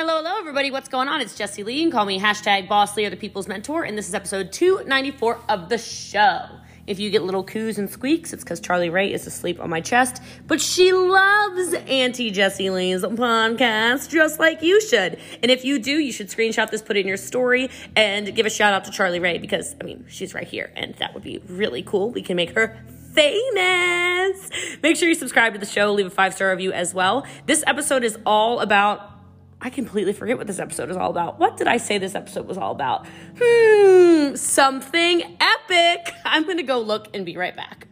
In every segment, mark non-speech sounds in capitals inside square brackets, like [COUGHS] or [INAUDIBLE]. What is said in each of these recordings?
Hello, hello, everybody. What's going on? It's Jesse Lee. And call me hashtag Boss Lee or the People's Mentor. And this is episode 294 of the show. If you get little coos and squeaks, it's because Charlie Ray is asleep on my chest. But she loves Auntie Jesse Lee's podcast, just like you should. And if you do, you should screenshot this, put it in your story, and give a shout out to Charlie Ray because, I mean, she's right here. And that would be really cool. We can make her famous. Make sure you subscribe to the show, leave a five star review as well. This episode is all about I completely forget what this episode is all about. What did I say this episode was all about? Hmm, something epic. [LAUGHS] I'm going to go look and be right back.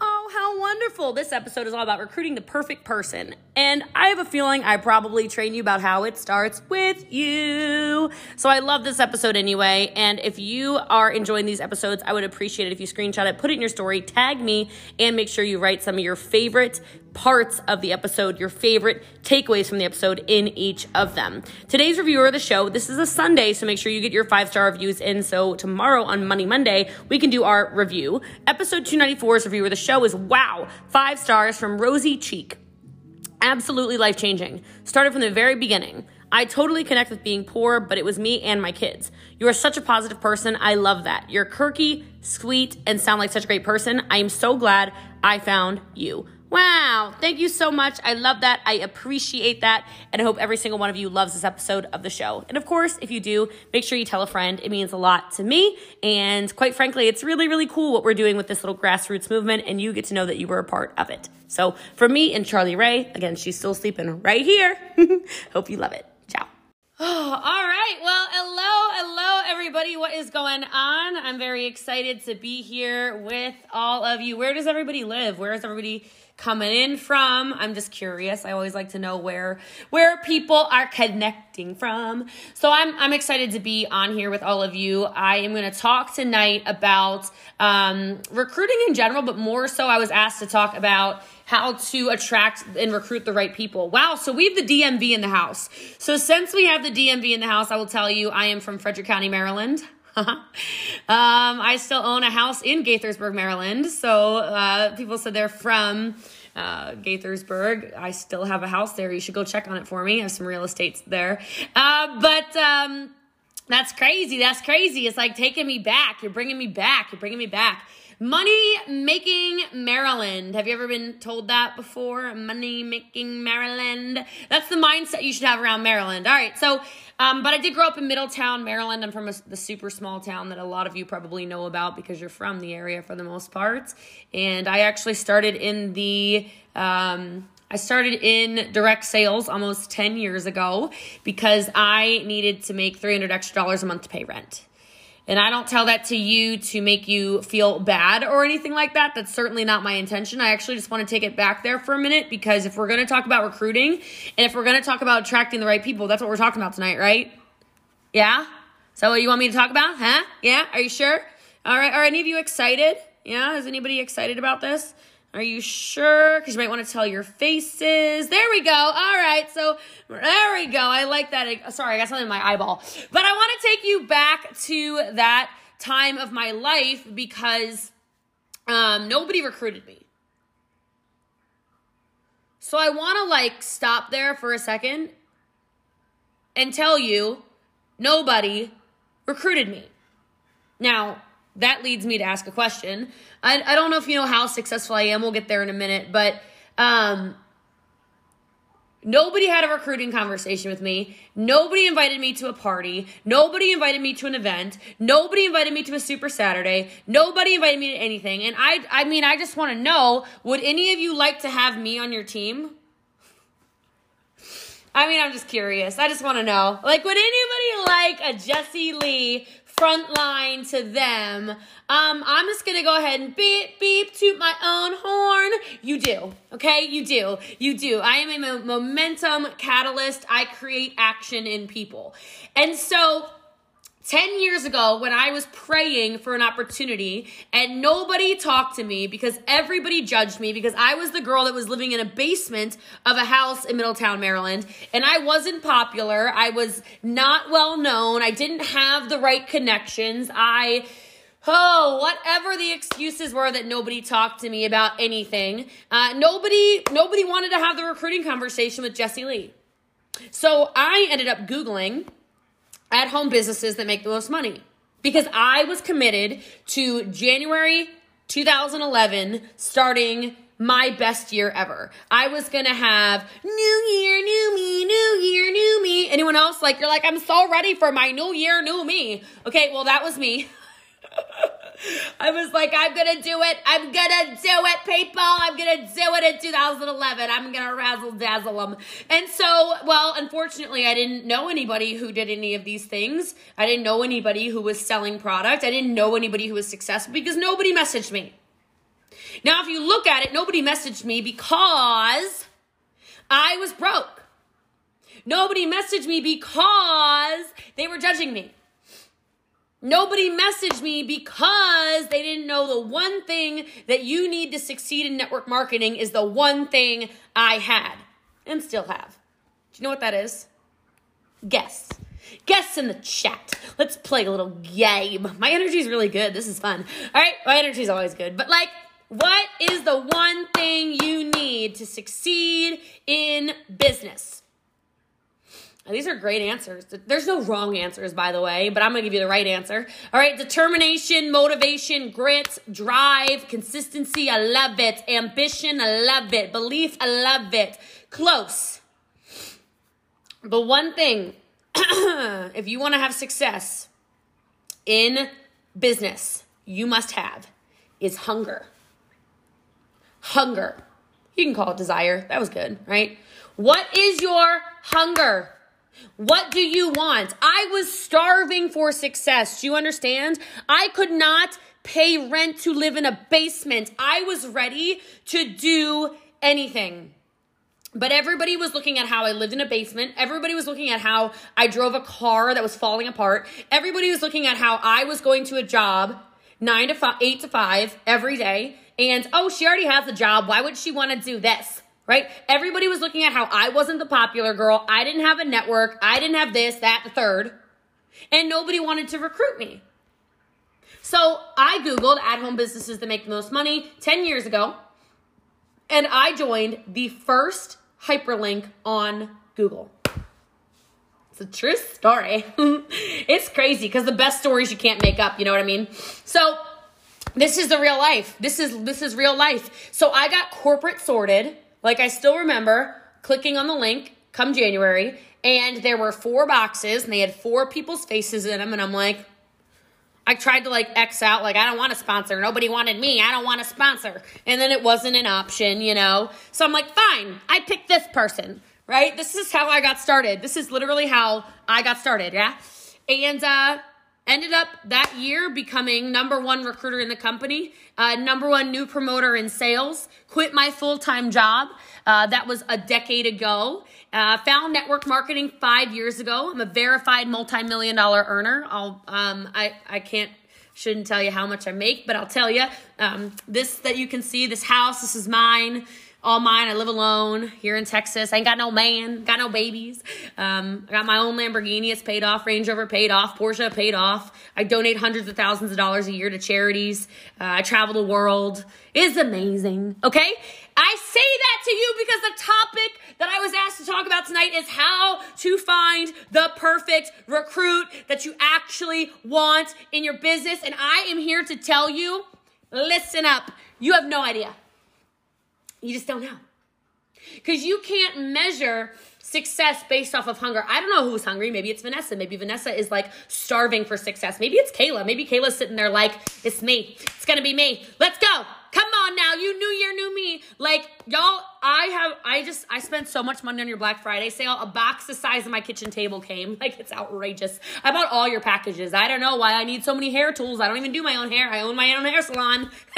Oh, how wonderful. This episode is all about recruiting the perfect person. And I have a feeling I probably train you about how it starts with you. So I love this episode anyway. And if you are enjoying these episodes, I would appreciate it if you screenshot it, put it in your story, tag me, and make sure you write some of your favorite parts of the episode, your favorite takeaways from the episode in each of them. Today's reviewer of the show, this is a Sunday, so make sure you get your five star reviews in. So tomorrow on Money Monday, we can do our review. Episode 294's reviewer of the show is wow, five stars from Rosie Cheek. Absolutely life changing. Started from the very beginning. I totally connect with being poor, but it was me and my kids. You are such a positive person. I love that. You're quirky, sweet, and sound like such a great person. I am so glad I found you. Wow. Thank you so much. I love that. I appreciate that. And I hope every single one of you loves this episode of the show. And of course, if you do, make sure you tell a friend. It means a lot to me. And quite frankly, it's really, really cool what we're doing with this little grassroots movement. And you get to know that you were a part of it. So for me and Charlie Ray, again, she's still sleeping right here. [LAUGHS] hope you love it. Ciao. Oh, [SIGHS] all right. Well, hello, hello, everybody. What is going on? I'm very excited to be here with all of you. Where does everybody live? Where is everybody coming in from. I'm just curious. I always like to know where where people are connecting from. So I'm I'm excited to be on here with all of you. I am going to talk tonight about um, recruiting in general, but more so, I was asked to talk about how to attract and recruit the right people. Wow, so we have the DMV in the house. So since we have the DMV in the house, I will tell you I am from Frederick County, Maryland. [LAUGHS] um, I still own a house in Gaithersburg, Maryland. So uh, people said they're from uh, Gaithersburg. I still have a house there. You should go check on it for me. I have some real estate there. Uh, but um, that's crazy. That's crazy. It's like taking me back. You're bringing me back. You're bringing me back. Money making Maryland. Have you ever been told that before? Money making Maryland. That's the mindset you should have around Maryland. All right. So, um, but I did grow up in Middletown, Maryland. I'm from a, the super small town that a lot of you probably know about because you're from the area for the most part. And I actually started in the, um, I started in direct sales almost 10 years ago because I needed to make 300 extra dollars a month to pay rent. And I don't tell that to you to make you feel bad or anything like that. That's certainly not my intention. I actually just want to take it back there for a minute because if we're going to talk about recruiting and if we're going to talk about attracting the right people, that's what we're talking about tonight, right? Yeah? Is that what you want me to talk about? Huh? Yeah? Are you sure? All right. Are any of you excited? Yeah? Is anybody excited about this? Are you sure? Because you might want to tell your faces. There we go. All right. So there we go. I like that. Sorry, I got something in my eyeball. But I want to take you back to that time of my life because um, nobody recruited me. So I want to like stop there for a second and tell you nobody recruited me. Now, that leads me to ask a question. I, I don't know if you know how successful I am. We'll get there in a minute, but um, nobody had a recruiting conversation with me. Nobody invited me to a party. Nobody invited me to an event. Nobody invited me to a Super Saturday. Nobody invited me to anything. And I, I mean, I just want to know: Would any of you like to have me on your team? I mean, I'm just curious. I just want to know. Like, would anybody like a Jesse Lee front line to them. Um, I'm just gonna go ahead and beep, beep, toot my own horn. You do, okay? You do, you do. I am a momentum catalyst. I create action in people. And so, 10 years ago when I was praying for an opportunity and nobody talked to me because everybody judged me because I was the girl that was living in a basement of a house in Middletown, Maryland. And I wasn't popular. I was not well known. I didn't have the right connections. I, oh, whatever the excuses were that nobody talked to me about anything. Uh, nobody, nobody wanted to have the recruiting conversation with Jesse Lee. So I ended up Googling at home businesses that make the most money because I was committed to January 2011 starting my best year ever. I was gonna have new year, new me, new year, new me. Anyone else like you're like, I'm so ready for my new year, new me. Okay, well that was me. [LAUGHS] I was like, I'm gonna do it. I'm gonna do it, people. I'm gonna do it in 2011. I'm gonna razzle dazzle them. And so, well, unfortunately, I didn't know anybody who did any of these things. I didn't know anybody who was selling product. I didn't know anybody who was successful because nobody messaged me. Now, if you look at it, nobody messaged me because I was broke. Nobody messaged me because they were judging me. Nobody messaged me because they didn't know the one thing that you need to succeed in network marketing is the one thing I had and still have. Do you know what that is? Guess. Guess in the chat. Let's play a little game. My energy is really good. This is fun. All right, my energy is always good. But like, what is the one thing you need to succeed in business? These are great answers. There's no wrong answers, by the way, but I'm going to give you the right answer. All right, determination, motivation, grit, drive, consistency, I love it. Ambition, I love it. Belief, I love it. Close. But one thing, [CLEARS THROAT] if you want to have success in business, you must have is hunger hunger. You can call it desire. That was good, right? What is your hunger? What do you want? I was starving for success. Do you understand? I could not pay rent to live in a basement. I was ready to do anything. But everybody was looking at how I lived in a basement. Everybody was looking at how I drove a car that was falling apart. Everybody was looking at how I was going to a job nine to five, eight to five every day. And oh, she already has a job. Why would she want to do this? Right? Everybody was looking at how I wasn't the popular girl. I didn't have a network. I didn't have this, that, the third. And nobody wanted to recruit me. So I Googled at home businesses that make the most money 10 years ago. And I joined the first hyperlink on Google. It's a true story. [LAUGHS] it's crazy because the best stories you can't make up, you know what I mean? So this is the real life. This is this is real life. So I got corporate sorted. Like I still remember clicking on the link come January and there were four boxes and they had four people's faces in them and I'm like I tried to like X out like I don't want a sponsor. Nobody wanted me. I don't want a sponsor. And then it wasn't an option, you know. So I'm like, "Fine. I picked this person." Right? This is how I got started. This is literally how I got started, yeah? And uh ended up that year becoming number one recruiter in the company, uh, number one new promoter in sales, quit my full time job. Uh, that was a decade ago. Uh, found network marketing five years ago. I'm a verified multi million dollar earner. I'll, um, I, I can't shouldn't tell you how much I make, but I'll tell you um, this that you can see this house. This is mine all mine. I live alone here in Texas. I ain't got no man, got no babies. Um, I got my own Lamborghini. It's paid off. Range Rover paid off. Porsche paid off. I donate hundreds of thousands of dollars a year to charities. Uh, I travel the world. It's amazing. Okay? I say that to you because the topic that I was asked to talk about tonight is how to find the perfect recruit that you actually want in your business. And I am here to tell you listen up. You have no idea. You just don't know. Because you can't measure success based off of hunger. I don't know who's hungry. Maybe it's Vanessa. Maybe Vanessa is like starving for success. Maybe it's Kayla. Maybe Kayla's sitting there like, it's me. It's going to be me. Let's go. Come on now. You new year, new me. Like, y'all, I have, I just, I spent so much money on your Black Friday sale. A box the size of my kitchen table came. [LAUGHS] Like, it's outrageous. I bought all your packages. I don't know why I need so many hair tools. I don't even do my own hair. I own my own hair salon. [LAUGHS]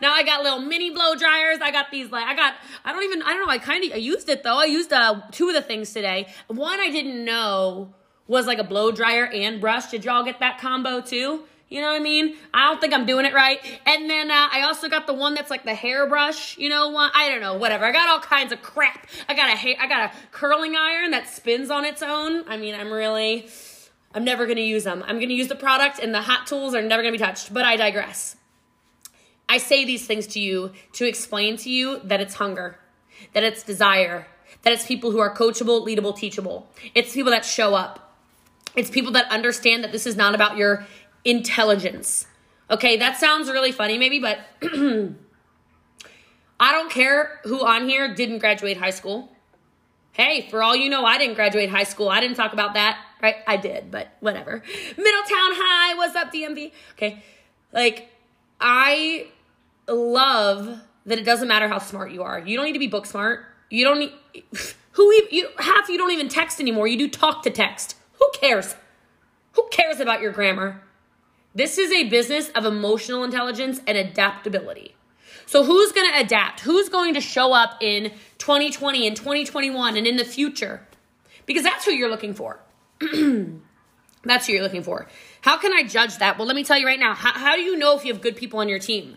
now I got little mini blow dryers. I got these, like, I got, I don't even, I don't know. I kind of, I used it though. I used uh, two of the things today. One I didn't know was like a blow dryer and brush. Did y'all get that combo too? You know what I mean? I don't think I'm doing it right. And then uh, I also got the one that's like the hairbrush, you know, one. I don't know, whatever. I got all kinds of crap. I got a hair, I got a curling iron that spins on its own. I mean, I'm really, I'm never gonna use them. I'm gonna use the product, and the hot tools are never gonna be touched. But I digress. I say these things to you to explain to you that it's hunger, that it's desire, that it's people who are coachable, leadable, teachable. It's people that show up. It's people that understand that this is not about your intelligence. Okay, that sounds really funny, maybe, but [CLEARS THROAT] I don't care who on here didn't graduate high school. Hey, for all you know, I didn't graduate high school. I didn't talk about that, right? I did, but whatever. [LAUGHS] Middletown High, what's up, DMV? Okay, like, I love that it doesn't matter how smart you are. You don't need to be book smart. You don't need [LAUGHS] who you half you don't even text anymore. You do talk to text. Who cares? Who cares about your grammar? This is a business of emotional intelligence and adaptability. So who's going to adapt? Who's going to show up in 2020 and 2021 and in the future? Because that's who you're looking for. [CLEARS THROAT] that's who you're looking for. How can I judge that? Well, let me tell you right now. How, how do you know if you have good people on your team?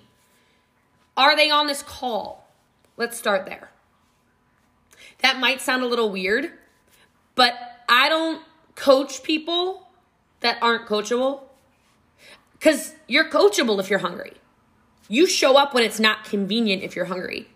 Are they on this call? Let's start there. That might sound a little weird, but I don't coach people that aren't coachable because you're coachable if you're hungry. You show up when it's not convenient if you're hungry.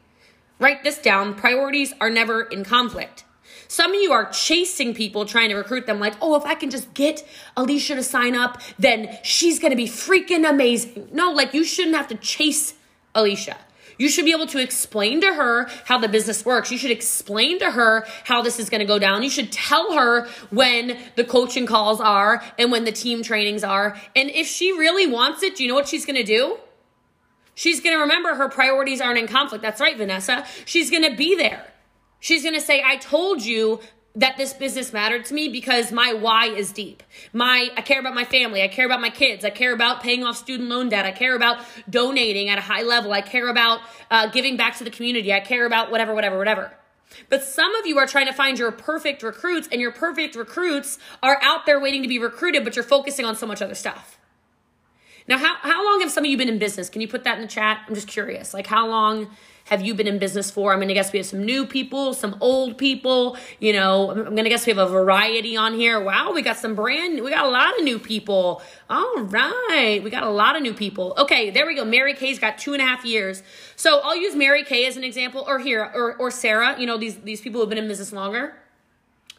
Write this down priorities are never in conflict. Some of you are chasing people trying to recruit them, like, oh, if I can just get Alicia to sign up, then she's gonna be freaking amazing. No, like, you shouldn't have to chase Alicia. You should be able to explain to her how the business works. You should explain to her how this is going to go down. You should tell her when the coaching calls are and when the team trainings are. And if she really wants it, do you know what she's going to do? She's going to remember her priorities aren't in conflict. That's right, Vanessa. She's going to be there. She's going to say, I told you that this business mattered to me because my why is deep. My I care about my family, I care about my kids, I care about paying off student loan debt, I care about donating at a high level, I care about uh, giving back to the community, I care about whatever, whatever, whatever. But some of you are trying to find your perfect recruits, and your perfect recruits are out there waiting to be recruited, but you're focusing on so much other stuff. Now, how, how long have some of you been in business? Can you put that in the chat? I'm just curious. Like, how long have you been in business for? I'm going to guess we have some new people, some old people. You know, I'm going to guess we have a variety on here. Wow, we got some brand, we got a lot of new people. All right, we got a lot of new people. Okay, there we go. Mary Kay's got two and a half years. So I'll use Mary Kay as an example, or here, or, or Sarah. You know, these these people who've been in business longer.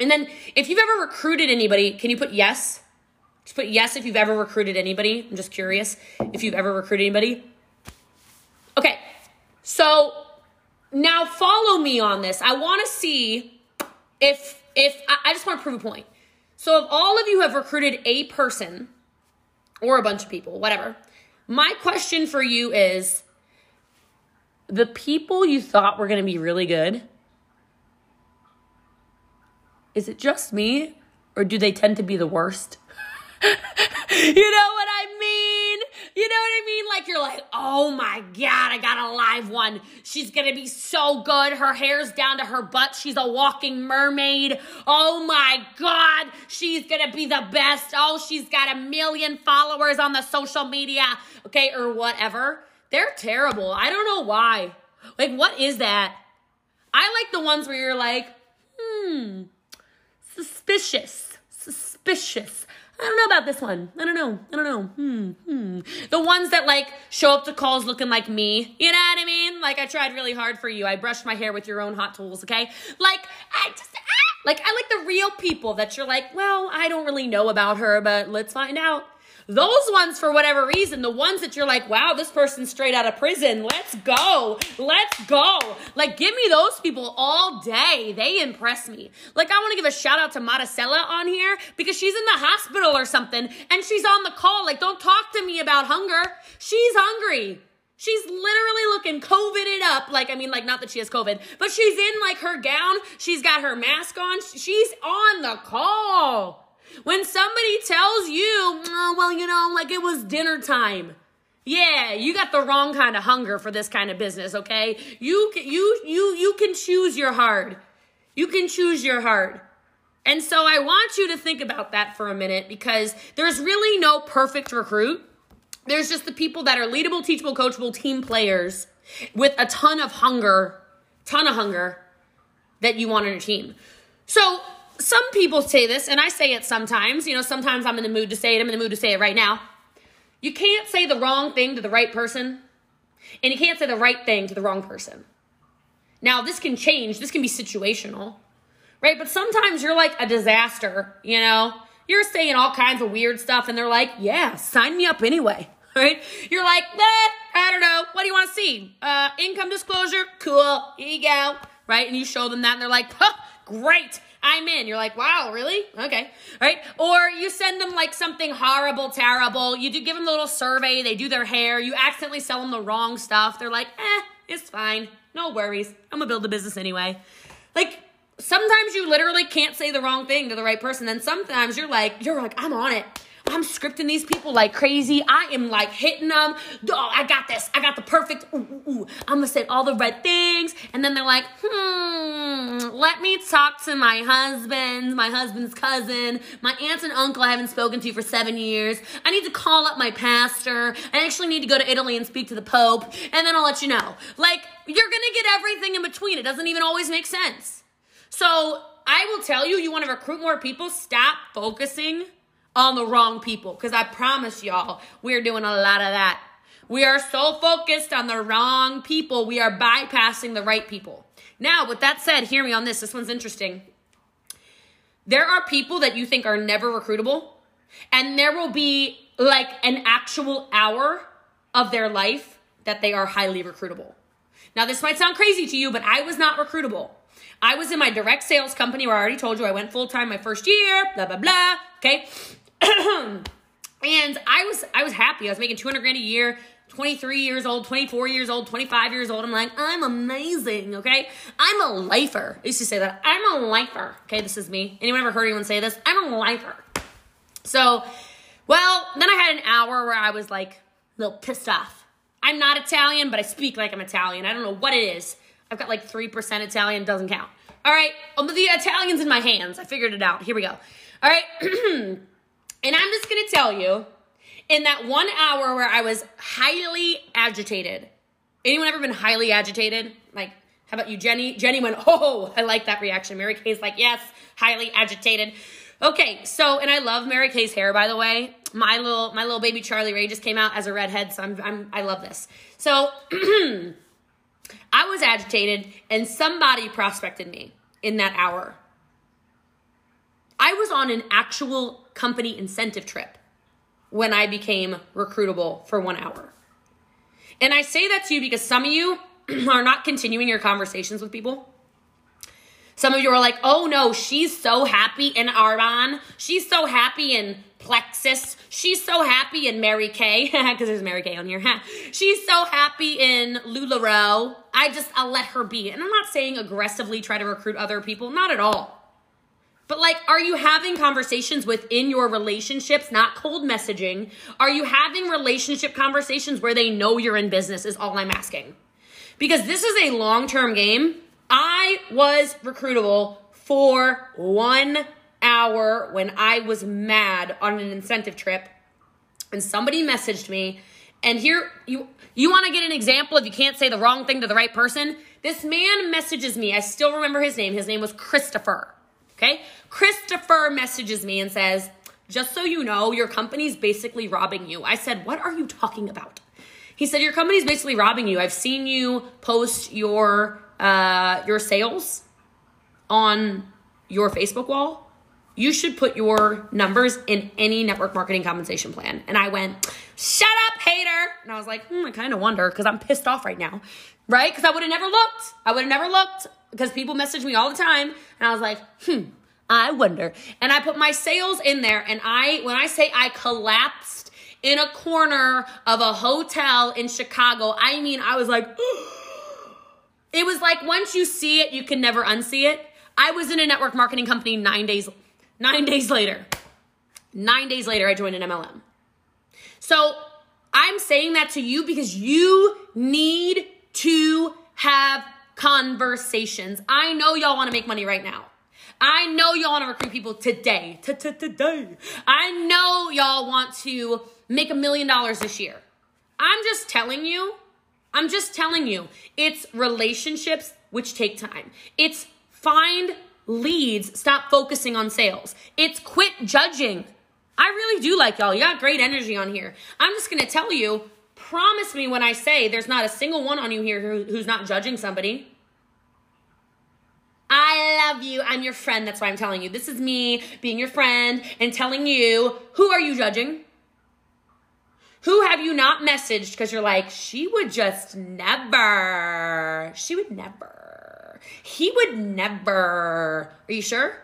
And then if you've ever recruited anybody, can you put yes? Just put yes if you've ever recruited anybody. I'm just curious if you've ever recruited anybody. So now follow me on this. I want to see if if I, just want to prove a point. So if all of you have recruited a person or a bunch of people, whatever, my question for you is the people you thought were going to be really good, is it just me or do they tend to be the worst? [LAUGHS] you know what I mean? You know what I mean? Like you're like, oh my god, I got a live one. She's gonna be so good. Her hair's down to her butt. She's a walking mermaid. Oh my god, she's gonna be the best. Oh, she's got a million followers on the social media, okay, or whatever. They're terrible. I don't know why. Like, what is that? I like the ones where you're like, hmm, suspicious, suspicious. I don't know about this one. I don't know. I don't know. Hmm, hmm. The ones that like show up to calls looking like me. You know what I mean? Like I tried really hard for you. I brushed my hair with your own hot tools, okay? Like I just ah, like I like the real people that you're like, well, I don't really know about her, but let's find out. Those ones, for whatever reason, the ones that you're like, wow, this person's straight out of prison. Let's go. Let's go. Like, give me those people all day. They impress me. Like, I want to give a shout out to Maricela on here because she's in the hospital or something and she's on the call. Like, don't talk to me about hunger. She's hungry. She's literally looking COVIDed up. Like, I mean, like, not that she has COVID, but she's in like her gown. She's got her mask on. She's on the call. When somebody tells you, oh, well, you know, like it was dinner time. Yeah, you got the wrong kind of hunger for this kind of business, okay? You you you you can choose your heart. You can choose your heart. And so I want you to think about that for a minute because there's really no perfect recruit. There's just the people that are leadable, teachable, coachable team players with a ton of hunger, ton of hunger that you want on your team. So some people say this, and I say it sometimes. You know, sometimes I'm in the mood to say it. I'm in the mood to say it right now. You can't say the wrong thing to the right person, and you can't say the right thing to the wrong person. Now, this can change, this can be situational, right? But sometimes you're like a disaster, you know? You're saying all kinds of weird stuff, and they're like, yeah, sign me up anyway, [LAUGHS] right? You're like, eh, I don't know. What do you want to see? Uh, income disclosure? Cool. Here you go, right? And you show them that, and they're like, huh, great. I'm in. You're like, wow, really? Okay. Right? Or you send them like something horrible, terrible. You do give them a little survey. They do their hair. You accidentally sell them the wrong stuff. They're like, eh, it's fine. No worries. I'm going to build a business anyway. Like, sometimes you literally can't say the wrong thing to the right person. Then sometimes you're like, you're like, I'm on it. I'm scripting these people like crazy. I am like hitting them. Oh, I got this. I got the perfect. Ooh, ooh, ooh. I'm gonna say all the right things, and then they're like, hmm. Let me talk to my husband, my husband's cousin, my aunt and uncle I haven't spoken to for seven years. I need to call up my pastor. I actually need to go to Italy and speak to the Pope, and then I'll let you know. Like you're gonna get everything in between. It doesn't even always make sense. So I will tell you, you want to recruit more people. Stop focusing on the wrong people. Because I promise y'all, we're doing a lot of that. We are so focused on the wrong people, we are bypassing the right people. Now, with that said, hear me on this. This one's interesting. There are people that you think are never recruitable, and there will be like an actual hour of their life that they are highly recruitable. Now, this might sound crazy to you, but I was not recruitable. I was in my direct sales company where I already told you I went full time my first year, blah, blah, blah. Okay. [COUGHS] and I was I was happy. I was making 200 grand a year. 23 years old, 24 years old, 25 years old. I'm like, I'm amazing, okay? I'm a lifer. I used to say that. I'm a lifer. Okay, this is me. Anyone ever heard anyone say this? I'm a lifer. So, well, then I had an hour where I was like a little pissed off. I'm not Italian, but I speak like I'm Italian. I don't know what it is. I've got like 3% Italian, doesn't count. All right, the Italian's in my hands. I figured it out. Here we go. All right. [CLEARS THROAT] And I'm just going to tell you, in that one hour where I was highly agitated, anyone ever been highly agitated? Like, how about you, Jenny? Jenny went, oh, I like that reaction. Mary Kay's like, yes, highly agitated. Okay, so and I love Mary Kay's hair, by the way. My little my little baby Charlie Ray just came out as a redhead, so I'm, I'm I love this. So [CLEARS THROAT] I was agitated, and somebody prospected me in that hour. I was on an actual company incentive trip when I became recruitable for one hour. And I say that to you because some of you [CLEARS THROAT] are not continuing your conversations with people. Some of you are like, oh no, she's so happy in Arbonne. She's so happy in Plexus. She's so happy in Mary Kay, [LAUGHS] because there's Mary Kay on here. [LAUGHS] She's so happy in LuLaRoe. I just, I'll let her be. And I'm not saying aggressively try to recruit other people, not at all. But like, are you having conversations within your relationships, not cold messaging? Are you having relationship conversations where they know you're in business, is all I'm asking. Because this is a long term game. I was recruitable for one hour when I was mad on an incentive trip. And somebody messaged me. And here, you, you want to get an example if you can't say the wrong thing to the right person? This man messages me. I still remember his name. His name was Christopher. Okay. Christopher messages me and says, just so you know, your company's basically robbing you. I said, what are you talking about? He said, your company's basically robbing you. I've seen you post your, uh, your sales on your Facebook wall. You should put your numbers in any network marketing compensation plan. And I went, shut up, hater. And I was like, hmm, I kind of wonder because I'm pissed off right now, right? Because I would have never looked. I would have never looked because people message me all the time. And I was like, hmm, I wonder. And I put my sales in there. And I, when I say I collapsed in a corner of a hotel in Chicago, I mean, I was like, [GASPS] it was like once you see it, you can never unsee it. I was in a network marketing company nine days, nine days later. Nine days later, I joined an MLM. So I'm saying that to you because you need to have conversations. I know y'all want to make money right now. I know y'all want to recruit people today. Today. I know y'all want to make a million dollars this year. I'm just telling you, I'm just telling you, it's relationships which take time. It's find leads, stop focusing on sales. It's quit judging. I really do like y'all. You got great energy on here. I'm just going to tell you, promise me when I say there's not a single one on you here who, who's not judging somebody. I love you. I'm your friend. That's why I'm telling you. This is me being your friend and telling you who are you judging? Who have you not messaged because you're like, she would just never. She would never. He would never. Are you sure?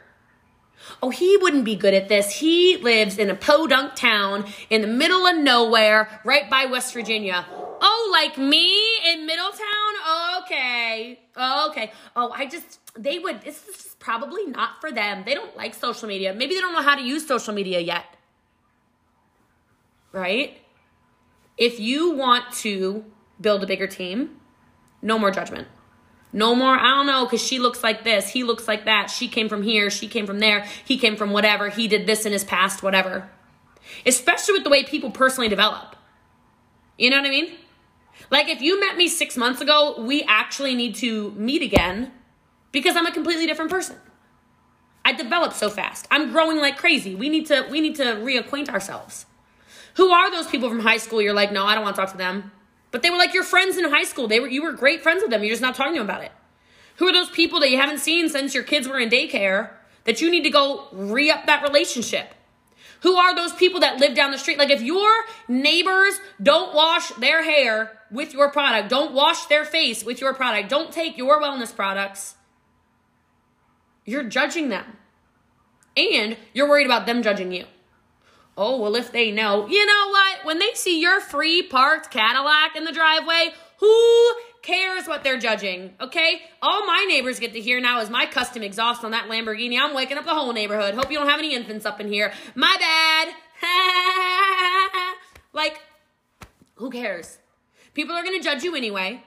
Oh, he wouldn't be good at this. He lives in a podunk town in the middle of nowhere, right by West Virginia. Oh, like me in Middletown? Okay. Okay. Oh, I just, they would, this is probably not for them. They don't like social media. Maybe they don't know how to use social media yet. Right? If you want to build a bigger team, no more judgment. No more, I don't know, because she looks like this, he looks like that, she came from here, she came from there, he came from whatever, he did this in his past, whatever. Especially with the way people personally develop. You know what I mean? Like if you met me six months ago, we actually need to meet again because I'm a completely different person. I develop so fast. I'm growing like crazy. We need to we need to reacquaint ourselves. Who are those people from high school? You're like, no, I don't want to talk to them. But they were like your friends in high school. They were you were great friends with them. You're just not talking to them about it. Who are those people that you haven't seen since your kids were in daycare that you need to go re-up that relationship? Who are those people that live down the street? Like if your neighbors don't wash their hair with your product, don't wash their face with your product, don't take your wellness products, you're judging them. And you're worried about them judging you. Oh, well, if they know, you know what? When they see your free parked Cadillac in the driveway, who cares what they're judging? Okay? All my neighbors get to hear now is my custom exhaust on that Lamborghini. I'm waking up the whole neighborhood. Hope you don't have any infants up in here. My bad. [LAUGHS] like, who cares? People are to judge you anyway.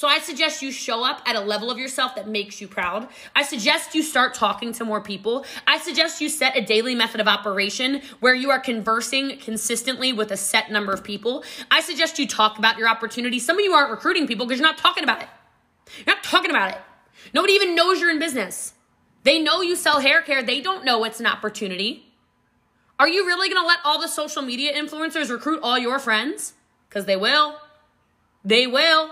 So I suggest you show up at a level of yourself that makes you proud. I suggest you start talking to more people. I suggest you set a daily method of operation where you are conversing consistently with a set number of people. I suggest you talk about your opportunity. Some of you aren't recruiting people because you're not talking about it. You're not talking about it. Nobody even knows you're in business. They know you sell hair care. They don't know it's an opportunity. Are you really to let all the social media influencers recruit all your friends? Because they will. They will.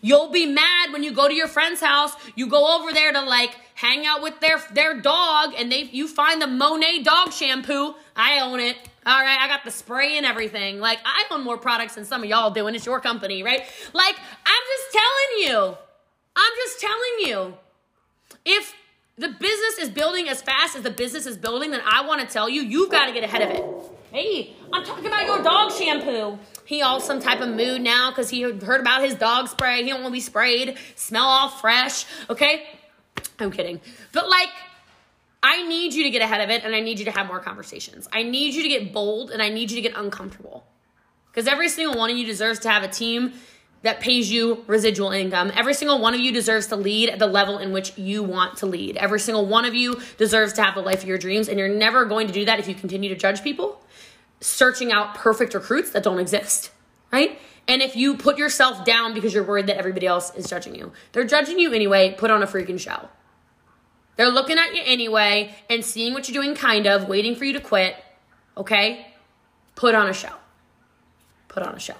You'll be mad when you go to your friend's house. You go over there to like hang out with their their dog, and they you find the Monat dog shampoo. I own it. All right, I got the spray and everything. Like I own more products than some of y'all do, and it's your company, right? Like I'm just telling you. I'm just telling you. If the business is building as fast as the business is building, then I want to tell you, you've got to get ahead of it. Hey, I'm talking about your dog shampoo. He all some type of mood now because he heard about his dog spray. He don't want to be sprayed, smell all fresh. Okay, I'm kidding, but like. I need you to get ahead of it and I need you to have more conversations. I need you to get bold and I need you to get uncomfortable. Because every single one of you deserves to have a team that pays you residual income. Every single one of you deserves to lead at the level in which you want to lead. Every single one of you deserves to have the life of your dreams, and you're never going to do that if you continue to judge people searching out perfect recruits that don't exist, right? And if you put yourself down because you're worried that everybody else is judging you, they're judging you anyway, put on a freaking show. They're looking at you anyway and seeing what you're doing, kind of, waiting for you to quit, okay? Put on a show. Put on a show.